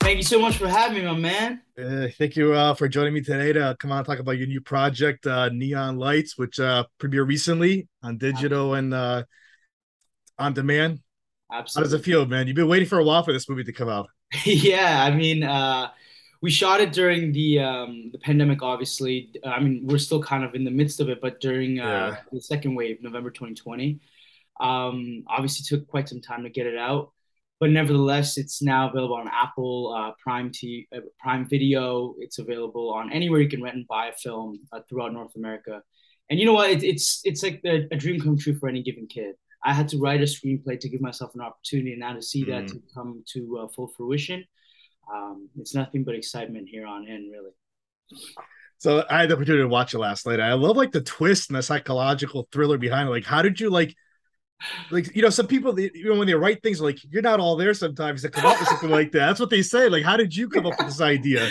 Thank you so much for having me, my man. Uh, thank you uh, for joining me today to come on and talk about your new project, uh, Neon Lights, which uh, premiered recently on digital and uh, on demand. How does Absolutely. it feel, man? You've been waiting for a while for this movie to come out. yeah, I mean, uh, we shot it during the um, the pandemic. Obviously, I mean, we're still kind of in the midst of it, but during uh, Yeah. the second wave, November 2020, um, obviously took quite some time to get it out. But nevertheless, it's now available on Apple uh, Prime T uh, Prime Video. It's available on anywhere you can rent and buy a film uh, throughout North America. And you know what? It, it's it's like the, a dream come true for any given kid. I had to write a screenplay to give myself an opportunity, and now to see that Mm. to come to uh, full fruition, um, it's nothing but excitement here on in, really. So I had the opportunity to watch it last night. I love like the twist and the psychological thriller behind it. Like, how did you like, like you know, some people, they, you know, when they write things, like you're not all there sometimes to come up with something like that. That's what they say. Like, how did you come up with this idea?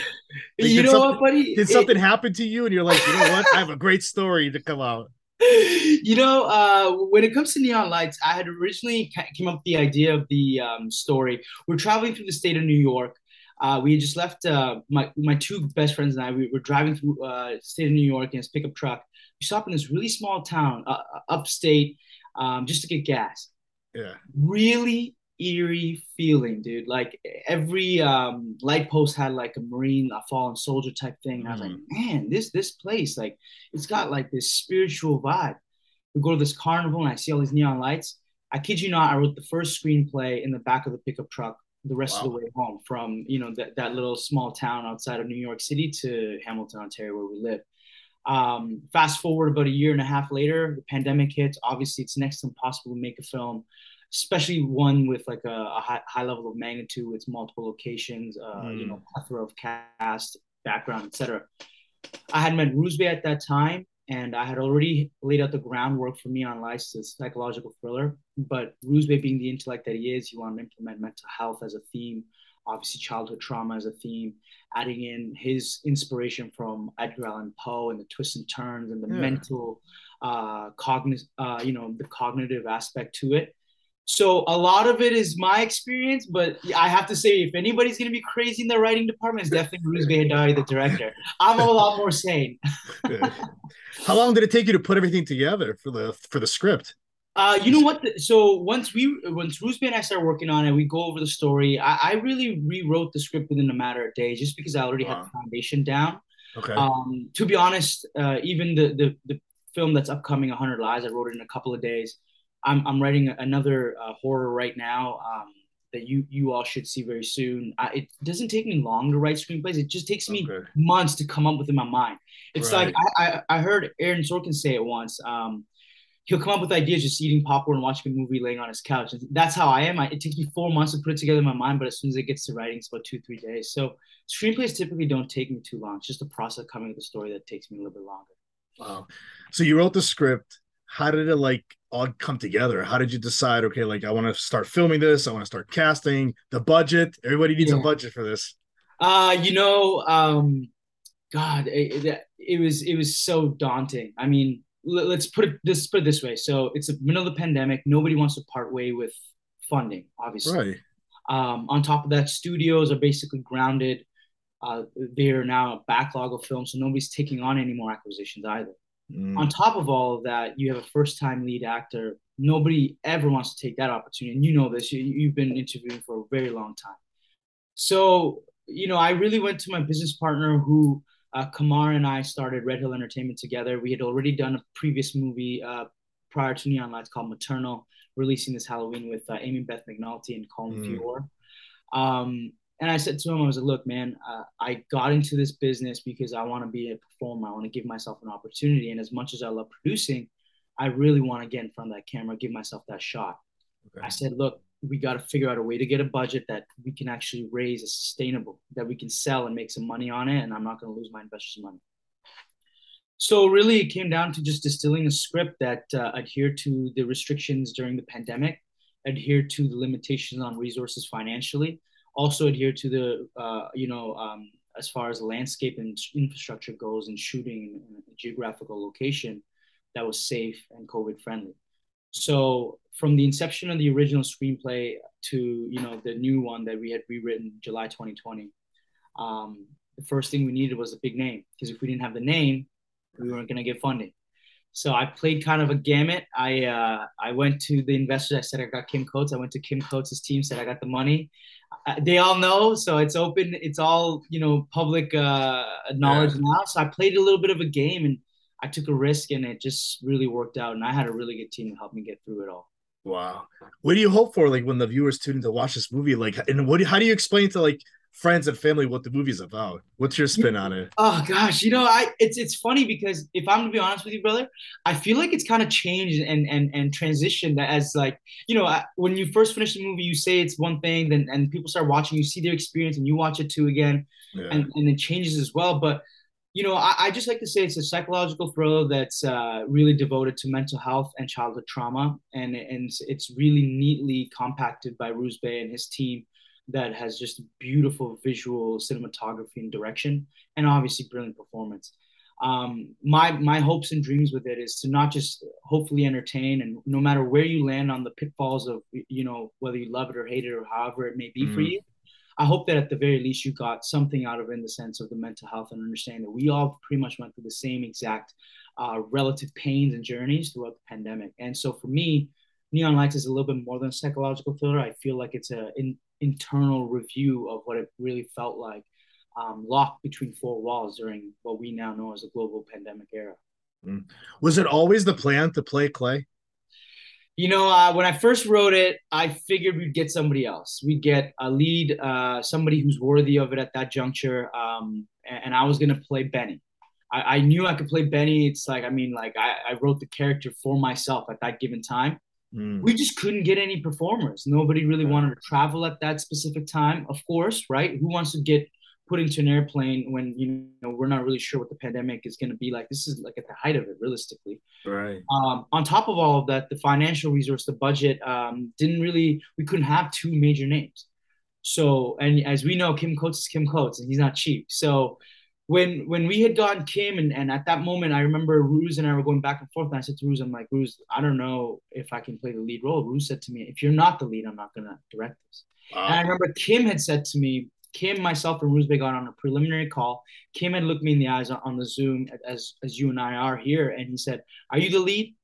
Like, you know what, buddy? Did It- something happen to you, and you're like, you know what? I have a great story to come out. you know, uh, when it comes to neon lights, I had originally came up with the idea of the um, story. We're traveling through the state of New York. Uh, we had just left uh, my my two best friends and I. We were driving through uh, state of New York in this pickup truck. We stopped in this really small town, uh, upstate, um, just to get gas. Yeah. Really eerie feeling, dude. Like every um, light post had like a marine, a fallen soldier type thing. And I was like, man, this this place, like, it's got like this spiritual vibe. We go to this carnival and I see all these neon lights. I kid you not, I wrote the first screenplay in the back of the pickup truck the rest of the way home from you know that, that little small town outside of New York City to Hamilton, Ontario, where we live. Um, fast forward about a year and a half later, the pandemic hits. Obviously, it's next to impossible to make a film, especially one with like a, a high, high level of magnitude with multiple locations, uh, you know, plethora of cast, background, etc. I had met Rouzbeh at that time, and I had already laid out the groundwork for Neon Lights, this psychological thriller. But Rouzbeh, being the intellect that he is, he wanted to implement mental health as a theme, obviously childhood trauma as a theme, adding in his inspiration from Edgar Allan Poe and the twists and turns and the Yeah. mental, uh, cognitive, uh, you know, the cognitive aspect to it. So a lot of it is my experience, but I have to say, if anybody's gonna be crazy in the writing department, it's definitely Heydari, the director. I'm a lot more sane. How long did it take you to put everything together for the for the script? Uh, you know what? The- so once we, once Rouzbeh and I started working on it, we go over the story. I, I really rewrote the script within a matter of days, just because I already had the foundation down. Okay. Um, to be honest, uh, even the, the the film that's upcoming, 100 Lies, I wrote it in a couple of days. I'm I'm writing another uh, horror right now um, that you you all should see very soon. I, it doesn't take me long to write screenplays. It just takes me Okay. months to come up with in my mind. It's Right. like I, I I heard Aaron Sorkin say it once. Um, he'll come up with ideas just eating popcorn, and watching a movie, laying on his couch. And that's how I am. I, it takes me four months to put it together in my mind, but as soon as it gets to writing, it's about two three days. So screenplays typically don't take me too long. It's just the process of coming with the story that takes me a little bit longer. Wow. So you wrote the script. How did it like all come together? How did you decide? Okay, like I want to start filming this. I want to start casting. The budget. Everybody needs a budget for this. Uh, you know, um, God, it, it, it was it was so daunting. I mean, let, us put it this put it this way. So it's the middle of the pandemic. Nobody wants to part way with funding, obviously. Right. Um, on top of that, studios are basically grounded. Uh, they're now a backlog of films, so nobody's taking on any more acquisitions either. Mm. On top of all of that, you have a first-time lead actor. Nobody ever wants to take that opportunity, and you know this. You, you've been interviewing for a very long time. So, you know, I really went to my business partner, who uh, Kamar and I started Red Hill Entertainment together. We had already done a previous movie uh, prior to Neon Lights called Maternal, releasing this Halloween with uh, Amy Beth McNulty and Colin Mm. Fior. Um, and I said to him, I was like, look, man, uh, I got into this business because I want to be a performer. I want to give myself an opportunity. And as much as I love producing, I really want to get in front of that camera, give myself that shot. Okay. I said, look, we got to figure out a way to get a budget that we can actually raise as sustainable, that we can sell and make some money on it. And I'm not going to lose my investors' money. So really, it came down to just distilling a script that uh, adhered to the restrictions during the pandemic, adhered to the limitations on resources financially, also adhere to the uh, you know um, as far as landscape and infrastructure goes and shooting geographical location that was safe and COVID friendly. So from the inception of the original screenplay to you know the new one that we had rewritten July 2020, um, the first thing we needed was a big name because if we didn't have the name, we weren't going to get funding. So I played kind of a gamut. I uh, I went to the investors. I said I got Kim Coates. I went to Kim Coates' team. Said I got the money. They all know, so it's open. It's all you know, public uh, knowledge yeah. now. So I played a little bit of a game, and I took a risk, and it just really worked out. And I had a really good team to help me get through it all. Wow. What do you hope for, like when the viewers tune in to watch this movie? Like, and what? How do you explain to like friends and family what the movie's about. What's your spin on it? Oh gosh, you know, I it's it's funny because if I'm going to be honest with you, brother, I feel like it's kind of changed and and and transitioned as like you know when you first finish the movie, you say it's one thing, then and people start watching, you see their experience, and you watch it too again, yeah. and and it changes as well. But you know, I, I, just like to say it's a psychological thriller that's uh, really devoted to mental health and childhood trauma, and and it's really neatly compacted by Rouzbeh and his team that has just beautiful visual cinematography and direction, and obviously brilliant performance. Um, my my hopes and dreams with it is to not just hopefully entertain, and no matter where you land on the pitfalls of you know whether you love it or hate it or however it may be mm. for you. I hope that at the very least you got something out of it in the sense of the mental health and understanding that we all pretty much went through the same exact uh, relative pains and journeys throughout the pandemic. And so for me, Neon Lights is a little bit more than a psychological thriller. I feel like it's an in, internal review of what it really felt like um, locked between four walls during what we now know as a global pandemic era. Mm. Was it always the plan to play Clay? You know, uh, when I first wrote it, I figured we'd get somebody else. We'd get a lead, uh, somebody who's worthy of it at that juncture. Um, and, and, I was going to play Benny. I, I, knew I could play Benny. It's like, I mean, like I, I wrote the character for myself at that given time. Mm. We just couldn't get any performers. Nobody really wanted to travel at that specific time. Of course, right? Who wants to get put into an airplane when you know we're not really sure what the pandemic is going to be like? This is like at the height of it, realistically. Right. Um, on top of all of that, the financial resource, the budget, um, didn't really. We couldn't have two major names. So, and as we know, Kim Coates is Kim Coates, and he's not cheap. So when when we had gotten Kim and, and at that moment I remember Ruz and I were going back and forth and I said to Ruz, I'm like, Ruz, I don't know if I can play the lead role. Ruz said to me, if you're not the lead, I'm not gonna direct this. Wow. And I remember Kim had said to me, Kim, myself, and Ruz got on a preliminary call. Kim had looked me in the eyes on the Zoom as as you and I are here, and he said, Are you the lead?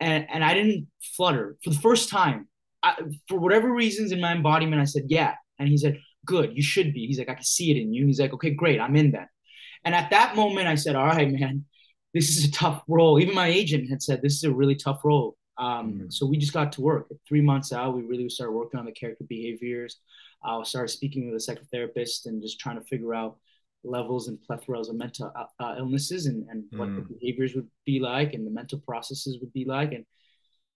And and I didn't flutter for the first time. I, for whatever reasons in my embodiment, I said, Yeah. And he said, Good, you should be. He's like, I can see it in you. He's like, Okay, great, I'm in then. And at that moment, I said, all right, man, this is a tough role. Even my agent had said, this is a really tough role. Um, mm-hmm. So we just got to work. Three months out, we really started working on the character behaviors. I uh, started speaking with a psychotherapist and just trying to figure out levels and plethoras of mental uh, uh illnesses and, and mm. what the mm. behaviors would be like and the mental processes would be like. And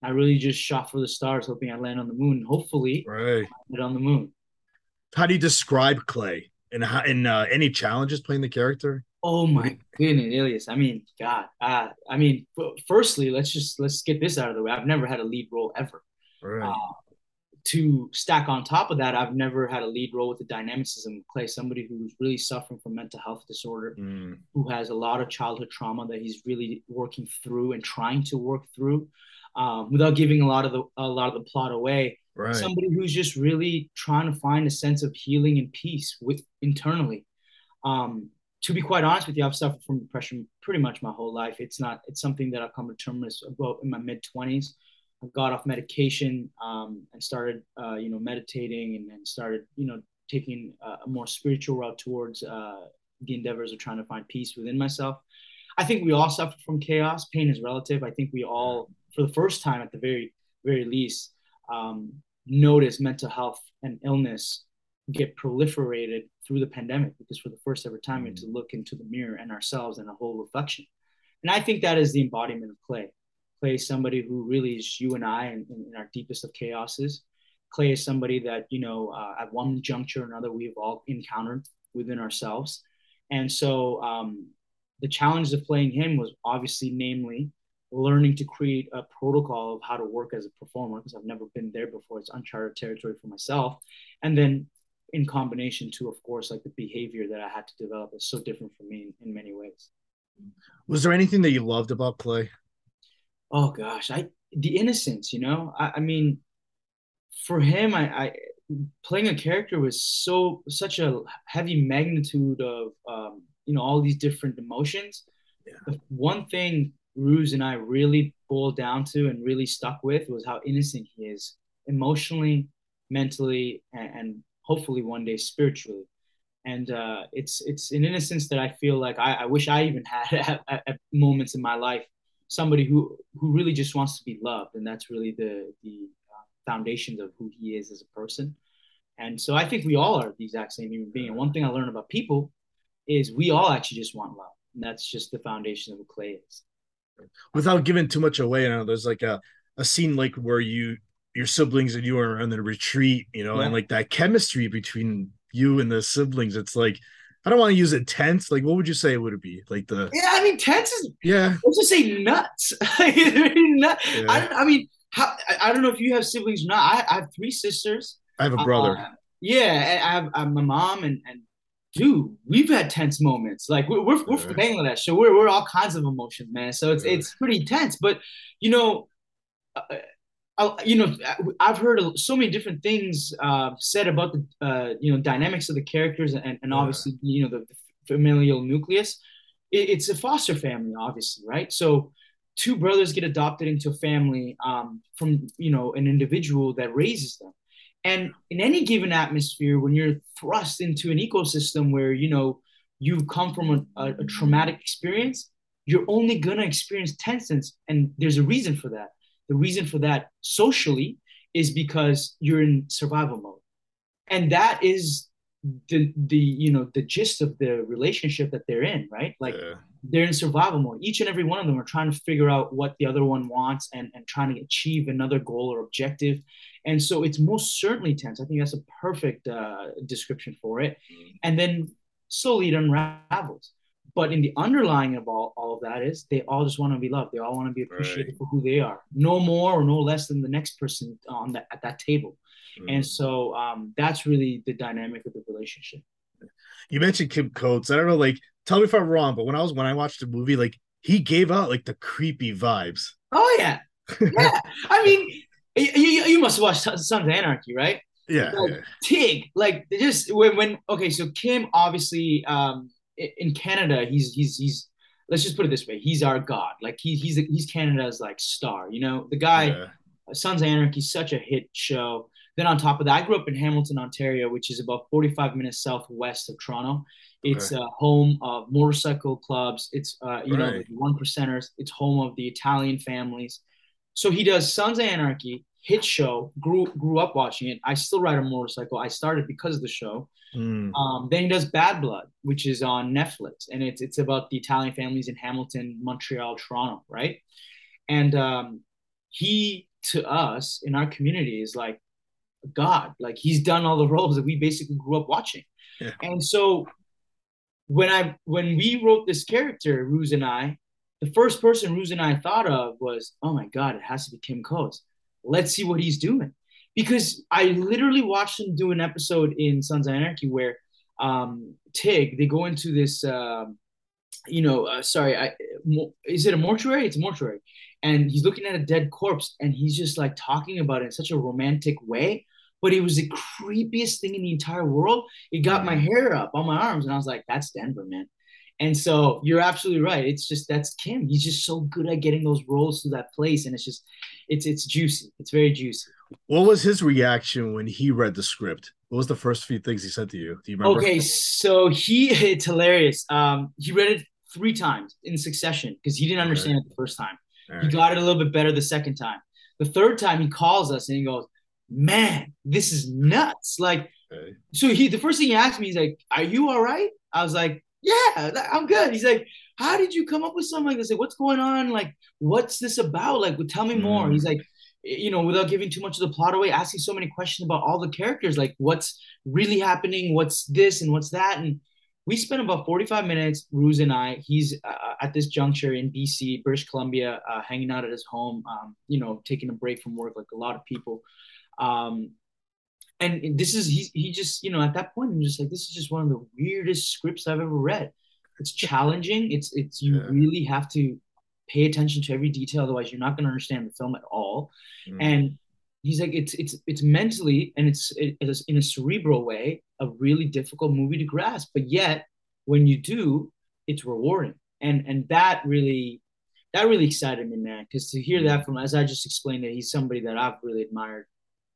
I really just shot for the stars, hoping I'd land on the moon. Hopefully, right. get on the moon. How do you describe Clay? and how, and uh, any challenges playing the character? Oh my goodness, Elias! I mean, God, uh, I mean, firstly, let's just let's get this out of the way. I've never had a lead role ever. Right. Uh, to stack on top of that, I've never had a lead role with the dynamicism of Clay, somebody who's really suffering from mental health disorder, mm. who has a lot of childhood trauma that he's really working through and trying to work through, um, without giving a lot of the a lot of the plot away right. somebody who's just really trying to find a sense of healing and peace with internally. Um, to be quite honest with you, I've suffered from depression pretty much my whole life. It's not, it's something that I've come to terms with in my mid 20s. Got off medication um, and started, uh, you know, meditating and, and started, you know, taking a, a more spiritual route towards uh, the endeavors of trying to find peace within myself. I think we all suffer from chaos. Pain is relative. I think we all, for the first time at the very, very least, um, notice mental health and illness get proliferated through the pandemic because for the first ever time we had to look into the mirror and ourselves and a whole reflection and i think that is the embodiment of clay clay is somebody who really is you and i in, in our deepest of chaoses clay is somebody that you know uh, at one juncture or another we've all encountered within ourselves and so um, the challenge of playing him was obviously, namely, learning to create a protocol of how to work as a performer because I've never been there before. It's uncharted territory for myself. And then in combination to, of course, like the behavior that I had to develop is so different for me in, in many ways. Was there anything that you loved about Clay? Oh gosh, I the innocence, you know. I, I mean, for him, I, I playing a character was so such a heavy magnitude of um, you know all these different emotions. Yeah. The one thing Ruz and I really boiled down to and really stuck with was how innocent he is emotionally, mentally, and, and hopefully one day spiritually. And uh, it's it's an innocence that I feel like I, I wish I even had at, at, moments in my life. Somebody who who really just wants to be loved, and that's really the the uh, foundations of who he is as a person. And so I think we all are the exact same human being. And one thing I learned about people is we all actually just want love, and that's just the foundation of who Clay is without giving too much away, I know there's like a, a scene like where you your siblings and you are on the retreat, you know, yeah. and like that chemistry between you and the siblings. It's like I don't want to use it tense. Like, what would you say it would be? Like the yeah, I mean, tense is yeah. Let's just say nuts. nuts. Yeah. I, I mean, how, I, don't know if you have siblings or not. I, I have three sisters. I have a brother. Uh, yeah, I have, I have my mom and and dude, we've had tense moments. Like we're we're, we're from Bangladesh, so we're we're all kinds of emotions, man. So it's it's pretty tense. But you know, uh, I, you know, I've heard so many different things uh, said about the uh, you know dynamics of the characters and and obviously you know the, familial nucleus. It, it's a foster family, obviously, right? So two brothers get adopted into a family um, from you know an individual that raises them and in any given atmosphere, when you're thrust into an ecosystem where you know you've come from a, a, a traumatic experience, you're only gonna experience tenseness, and there's a reason for that. The reason for that socially is because you're in survival mode, and that is the the you know the gist of the relationship that they're in, right? Like yeah. they're in survival mode. Each and every one of them are trying to figure out what the other one wants and and trying to achieve another goal or objective and so it's most certainly tense. I think that's a perfect uh, description for it. Mm-hmm. And then slowly it unravels. But in the underlying of all, all of that is they all just want to be loved. They all want to be appreciated right. for who they are, no more or no less than the next person on that at that table. Mm. And so um, that's really the dynamic of the relationship. You mentioned Kim Coates. I don't know, like, tell me if I'm wrong, but when I was when I watched the movie, like he gave out like the creepy vibes. Oh yeah, yeah. I mean, you, you, you must watch Sons of Anarchy, right? Yeah, like, yeah. Tig, like just when when okay, so Kim obviously um in Canada, he's he's he's let's just put it this way, he's our god. Like he he's he's Canada's like star. You know, the guy, yeah. Sons of Anarchy, is such a hit show. Then on top of that, I grew up in Hamilton, Ontario, which is about 45 minutes southwest of Toronto. It's okay. uh, home of motorcycle clubs. It's uh, you right. know one percenters. It's home of the Italian families. So he does Sons of Anarchy, hit show. Grew grew up watching it. I still ride a motorcycle. I started because of the show. Mm. Um, then he does Bad Blood, which is on Netflix, and it's it's about the Italian families in Hamilton, Montreal, Toronto, right? And um, he to us in our community is like God. Like he's done all the roles that we basically grew up watching. Yeah. And so when I when we wrote this character, Ruz and I, the first person Ruz and I thought of was, oh my God, it has to be Kim Coates. Let's see what he's doing. Because I literally watched him do an episode in Sons of Anarchy where um, Tig, they go into this, um, you know, uh, sorry, I, is it a mortuary? It's a mortuary. And he's looking at a dead corpse and he's just like talking about it in such a romantic way. But it was the creepiest thing in the entire world. It got my hair up on my arms. And I was like, that's Denver, man. And so you're absolutely right. It's just that's Kim. He's just so good at getting those roles to that place, and it's just it's it's juicy. It's very juicy. What was his reaction when he read the script? What was the first few things he said to you? Do you remember? Okay, so he it's hilarious. Um, he read it three times in succession because he didn't understand right. it the first time. Right. He got it a little bit better the second time. The third time he calls us and he goes, "Man, this is nuts!" Like, okay. so he the first thing he asked me, he's like, "Are you all right?" I was like, yeah, I'm good. He's like, how did you come up with something like this? Like, what's going on? Like, what's this about? Like, well, tell me more. Mm. He's like, you know, without giving too much of the plot away, asking so many questions about all the characters, like what's really happening, what's this and what's that. And we spent about 45 minutes, Ruz and I. He's uh, at this juncture in BC, British Columbia, uh, hanging out at his home, um, you know, taking a break from work like a lot of people. Um, and this is, he, he just, you know, at that point, I'm just like, this is just one of the weirdest scripts I've ever read. It's challenging. It's, it's, you Yeah. really have to pay attention to every detail. Otherwise, you're not going to understand the film at all. Mm. And he's like, it's, it's, it's mentally and it's, it is in a cerebral way, a really difficult movie to grasp. But yet, when you do, it's rewarding. And, and that really, that really excited me, man. Because to hear that from, as I just explained, that he's somebody that I've really admired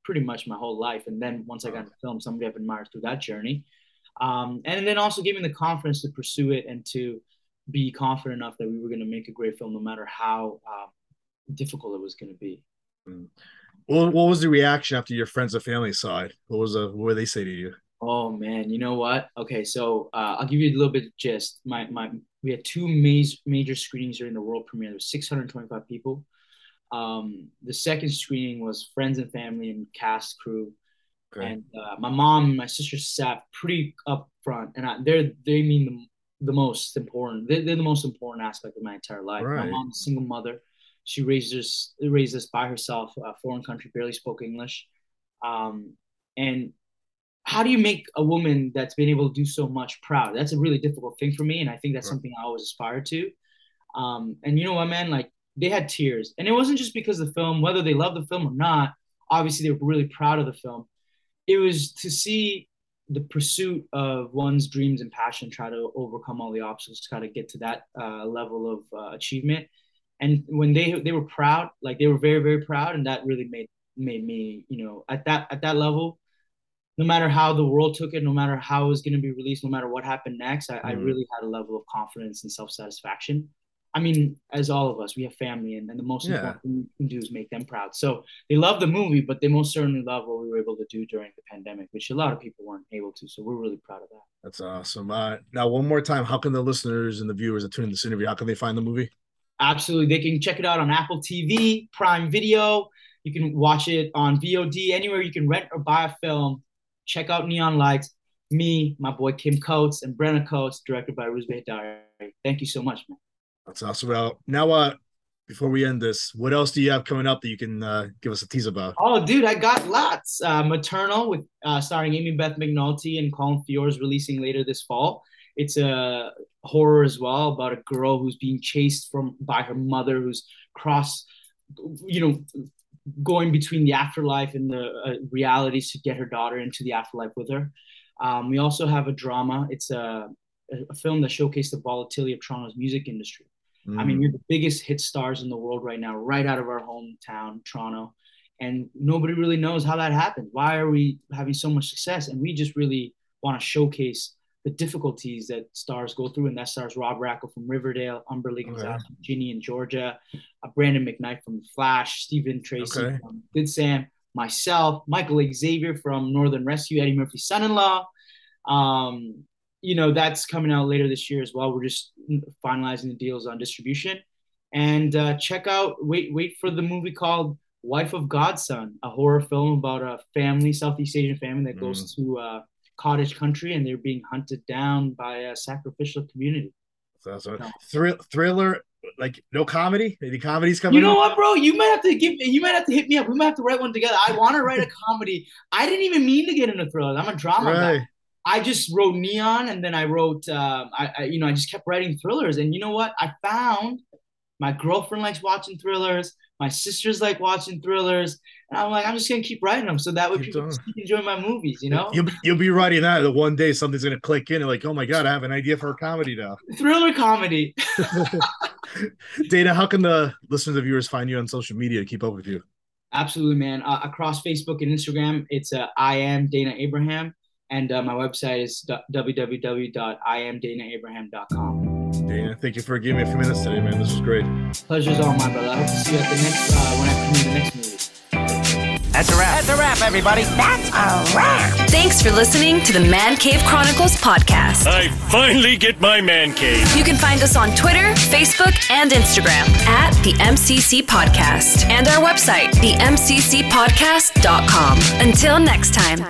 pretty much my whole life. And then once I got into film, somebody I've admired through that journey. Um, and then also giving the confidence to pursue it and to be confident enough that we were going to make a great film, no matter how uh, difficult it was going to be. What, what was the reaction after your friends and family saw it? What was uh, what were they say to you? Oh man, you know what? Okay, so uh, I'll give you a little bit of gist. My my we had two major major screenings during the world premiere. There was 625 people. Um, the second screening was friends and family and cast crew. Okay. And uh, my mom and my sister sat pretty up front, and I, they're they mean the, the most important. They're, they're the most important aspect of my entire life. My Right. mom's a single mother. She raised us raised us by herself. A foreign country, barely spoke English, um, and how do you make a woman that's been able to do so much proud? That's a really difficult thing for me, and I think that's Right. something I always aspire to. Um, and you know what, man? Like they had tears, and it wasn't just because of the film, whether they loved the film or not. Obviously, they were really proud of the film. It was to see the pursuit of one's dreams and passion, try to overcome all the obstacles, try to get to that uh, level of uh, achievement. And when they they were proud, like they were very very proud, and that really made made me, you know, at that at that level, no matter how the world took it, no matter how it was going to be released, no matter what happened next, I, I Mhm. really had a level of confidence and self satisfaction. I mean, as all of us, we have family, and, and the most Yeah. important thing you can do is make them proud. So they love the movie, but they most certainly love what we were able to do during the pandemic, which a lot of people weren't able to. So we're really proud of that. That's awesome. Uh, now, one more time, how can the listeners and the viewers that tune in this interview, how can they find the movie? Absolutely. They can check it out on Apple TV, Prime Video. You can watch it on VOD, anywhere you can rent or buy a film. Check out Neon Lights. Me, my boy Kim Coates, and Brenna Coates, directed by Rouzbeh Heydari. Thank you so much, man. That's awesome. Well, now, uh, before we end this, what else do you have coming up that you can uh, give us a tease about? Oh, dude, I got lots. Uh, Maternal with uh, starring Amy Beth McNulty and Colin Fiors releasing later this fall. It's a horror as well about a girl who's being chased from by her mother, who's cross, you know, going between the afterlife and the uh, realities to get her daughter into the afterlife with her. Um, we also have a drama. It's a, a film that showcased the volatility of Toronto's music industry. I mean, Mm, you're the biggest hit stars in the world right now, right out of our hometown, Toronto. And nobody really knows how that happened. Why are we having so much success? And we just really want to showcase the difficulties that stars go through. And that stars Rob Raco from Riverdale, Umberly Gonzalez from Ginny in Georgia, uh, Brandon McKnight from Flash, Stephen Tracey Okay. from Good Sam, myself, Michael Xavier from Northern Rescue, Eddie Murphy's son-in-law. Um, you know that's coming out later this year as well. We're just finalizing the deals on distribution, and uh, check out wait wait for the movie called Wife of Godson, a horror film about a family, Southeast Asian family that goes to uh, cottage country and they're being hunted down by a sacrificial community. that's awesome. No. Thrill, thriller, like no comedy? Any comedies coming You know up? what, bro? You might have to give. You might have to hit me up. We might have to write one together. I want to write a comedy. I didn't even mean to get into thrillers. I'm a drama guy. I just wrote Neon, and then I wrote, um, I, I, you know, I just kept writing thrillers. And you know what? I found my girlfriend likes watching thrillers. My sisters like watching thrillers, and I'm like, I'm just gonna keep writing them so that way Keep people doing can keep enjoying my movies. You know, You'll be, you'll be writing that that one day something's gonna click in and like, oh my god, I have an idea for a comedy now. thriller comedy. Dana, how can the listeners and viewers find you on social media to keep up with you? Absolutely, man. Uh, across Facebook and Instagram, it's uh, I am Dana Abraham, and uh, my website is www.iamdanaabraham.com. Dana, thank you for giving me a few minutes today, man. This was great. Pleasure's all mine, brother. I hope to see you at the next uh, when I come in the next movie. That's a wrap. That's a wrap, everybody. That's a wrap. Thanks for listening to the Man Cave Chronicles podcast. I finally get my man cave. You can find us on Twitter, Facebook, and Instagram at the MCC Podcast and our website, themccpodcast.com. Until next time.